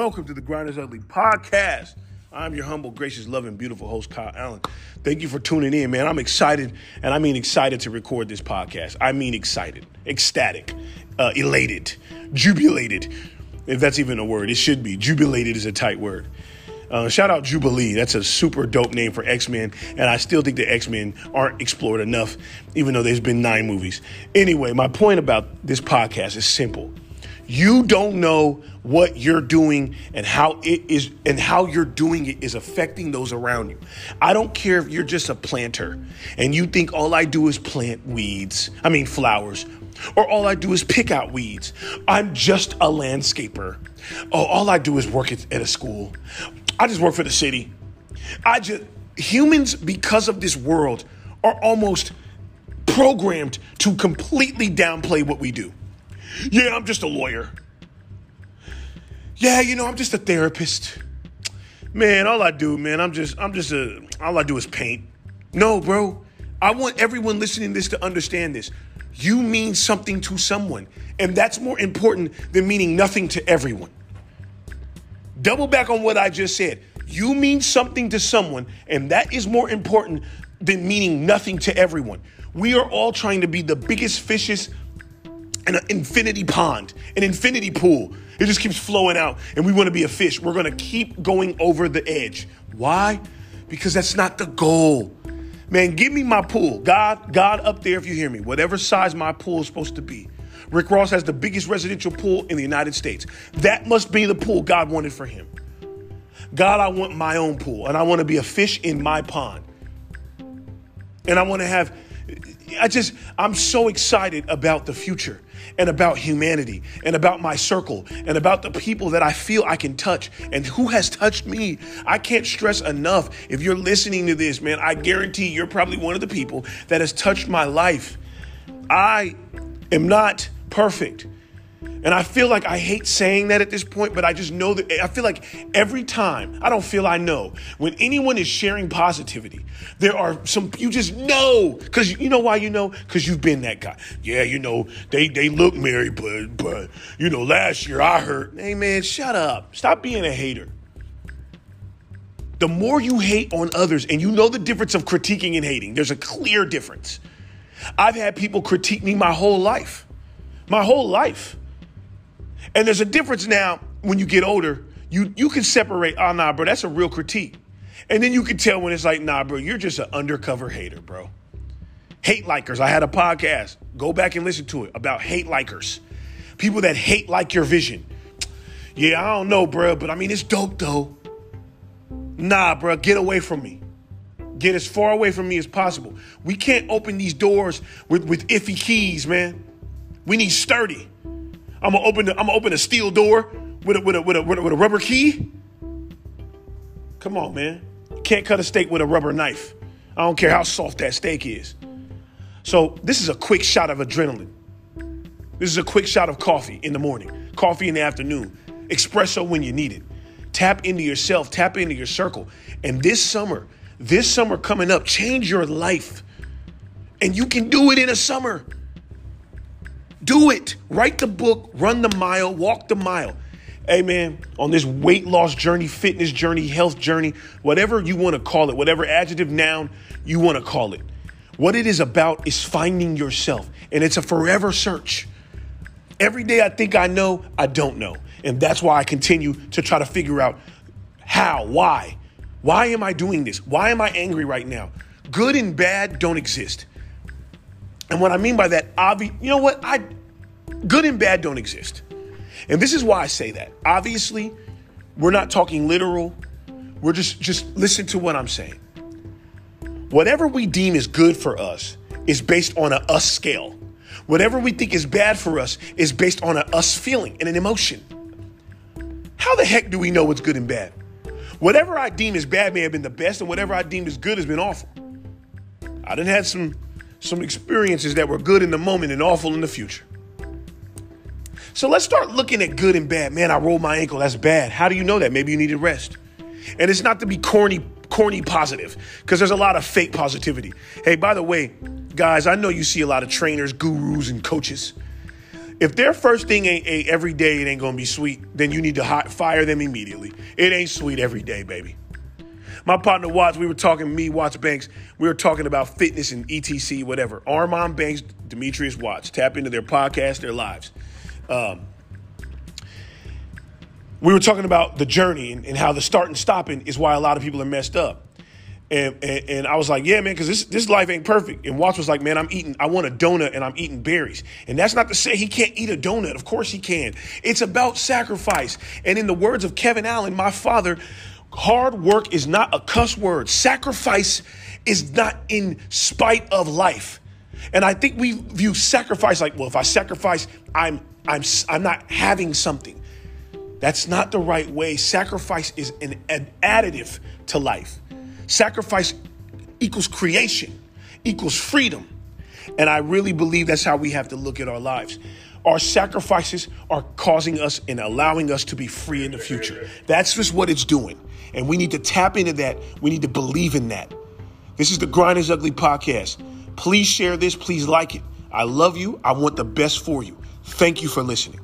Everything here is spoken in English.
welcome to the Grind is Ugly podcast. I'm your humble, gracious, loving, beautiful host, Kyle Allen. Thank you for tuning in, man. I'm excited, and I mean excited to record this podcast. I mean excited, ecstatic, uh, elated, jubilated, if that's even a word. It should be. Jubilated is a tight word. Uh, shout out Jubilee. That's a super dope name for X Men, and I still think the X Men aren't explored enough, even though there's been nine movies. Anyway, my point about this podcast is simple. You don't know what you're doing and how it is and how you're doing it is affecting those around you. I don't care if you're just a planter and you think all I do is plant weeds, I mean flowers, or all I do is pick out weeds. I'm just a landscaper. Oh, all I do is work at, at a school. I just work for the city. I just humans because of this world are almost programmed to completely downplay what we do. Yeah, I'm just a lawyer. Yeah, you know, I'm just a therapist. Man, all I do, man, I'm just I'm just a all I do is paint. No, bro. I want everyone listening to this to understand this. You mean something to someone, and that's more important than meaning nothing to everyone. Double back on what I just said. You mean something to someone, and that is more important than meaning nothing to everyone. We are all trying to be the biggest fishes an infinity pond, an infinity pool. It just keeps flowing out, and we want to be a fish. We're going to keep going over the edge. Why? Because that's not the goal. Man, give me my pool. God, God up there, if you hear me, whatever size my pool is supposed to be. Rick Ross has the biggest residential pool in the United States. That must be the pool God wanted for him. God, I want my own pool, and I want to be a fish in my pond. And I want to have, I just, I'm so excited about the future and about humanity and about my circle and about the people that I feel I can touch and who has touched me. I can't stress enough. If you're listening to this, man, I guarantee you're probably one of the people that has touched my life. I am not perfect. And I feel like I hate saying that at this point, but I just know that I feel like every time, I don't feel I know, when anyone is sharing positivity, there are some, you just know, because you know why you know? Because you've been that guy. Yeah, you know, they, they look married, but, but, you know, last year I heard, hey man, shut up. Stop being a hater. The more you hate on others, and you know the difference of critiquing and hating, there's a clear difference. I've had people critique me my whole life. My whole life. And there's a difference now when you get older. You you can separate, oh nah, bro, that's a real critique. And then you can tell when it's like, nah, bro, you're just an undercover hater, bro. Hate likers. I had a podcast. Go back and listen to it about hate likers. People that hate like your vision. Yeah, I don't know, bro, but I mean it's dope though. Nah, bro, get away from me. Get as far away from me as possible. We can't open these doors with, with iffy keys, man. We need sturdy. I'm gonna open the, I'm gonna open a steel door with a, with a, with a, with a, with a rubber key. Come on, man. You can't cut a steak with a rubber knife. I don't care how soft that steak is. So this is a quick shot of adrenaline. This is a quick shot of coffee in the morning, coffee in the afternoon, espresso when you need it. Tap into yourself, tap into your circle. And this summer, this summer coming up, change your life. And you can do it in a summer. Do it. Write the book, run the mile, walk the mile. Amen. on this weight loss journey, fitness journey, health journey, whatever you want to call it, whatever adjective noun you want to call it. What it is about is finding yourself, and it's a forever search. Every day I think I know, I don't know. And that's why I continue to try to figure out how, why. Why am I doing this? Why am I angry right now? Good and bad don't exist. And what I mean by that, obvious, you know what? I good and bad don't exist. And this is why I say that. Obviously, we're not talking literal. We're just just listen to what I'm saying. Whatever we deem is good for us is based on a us scale. Whatever we think is bad for us is based on a us feeling and an emotion. How the heck do we know what's good and bad? Whatever I deem is bad may have been the best, and whatever I deem is good has been awful. I done had some some experiences that were good in the moment and awful in the future. So let's start looking at good and bad. Man, I rolled my ankle. That's bad. How do you know that? Maybe you needed rest. And it's not to be corny, corny positive, because there's a lot of fake positivity. Hey, by the way, guys, I know you see a lot of trainers, gurus, and coaches. If their first thing ain't, ain't every day, it ain't gonna be sweet, then you need to hot, fire them immediately. It ain't sweet every day, baby. My partner Watts, we were talking, me, Watts Banks, we were talking about fitness and ETC, whatever. Armand Banks, Demetrius Watts, tap into their podcast, their lives. Um, we were talking about the journey and, and, how the start and stopping is why a lot of people are messed up. And, and, and I was like, yeah, man, because this, this life ain't perfect. And Watts was like, man, I'm eating, I want a donut and I'm eating berries. And that's not to say he can't eat a donut. Of course he can. It's about sacrifice. And in the words of Kevin Allen, my father, hard work is not a cuss word. Sacrifice is not in spite of life. And I think we view sacrifice like, well, if I sacrifice, I'm I'm I'm not having something. That's not the right way. Sacrifice is an, an additive to life. Sacrifice equals creation, equals freedom. And I really believe that's how we have to look at our lives. Our sacrifices are causing us and allowing us to be free in the future. That's just what it's doing. And we need to tap into that. We need to believe in that. This is the Grind is Ugly podcast. Please share this. Please like it. I love you. I want the best for you. Thank you for listening.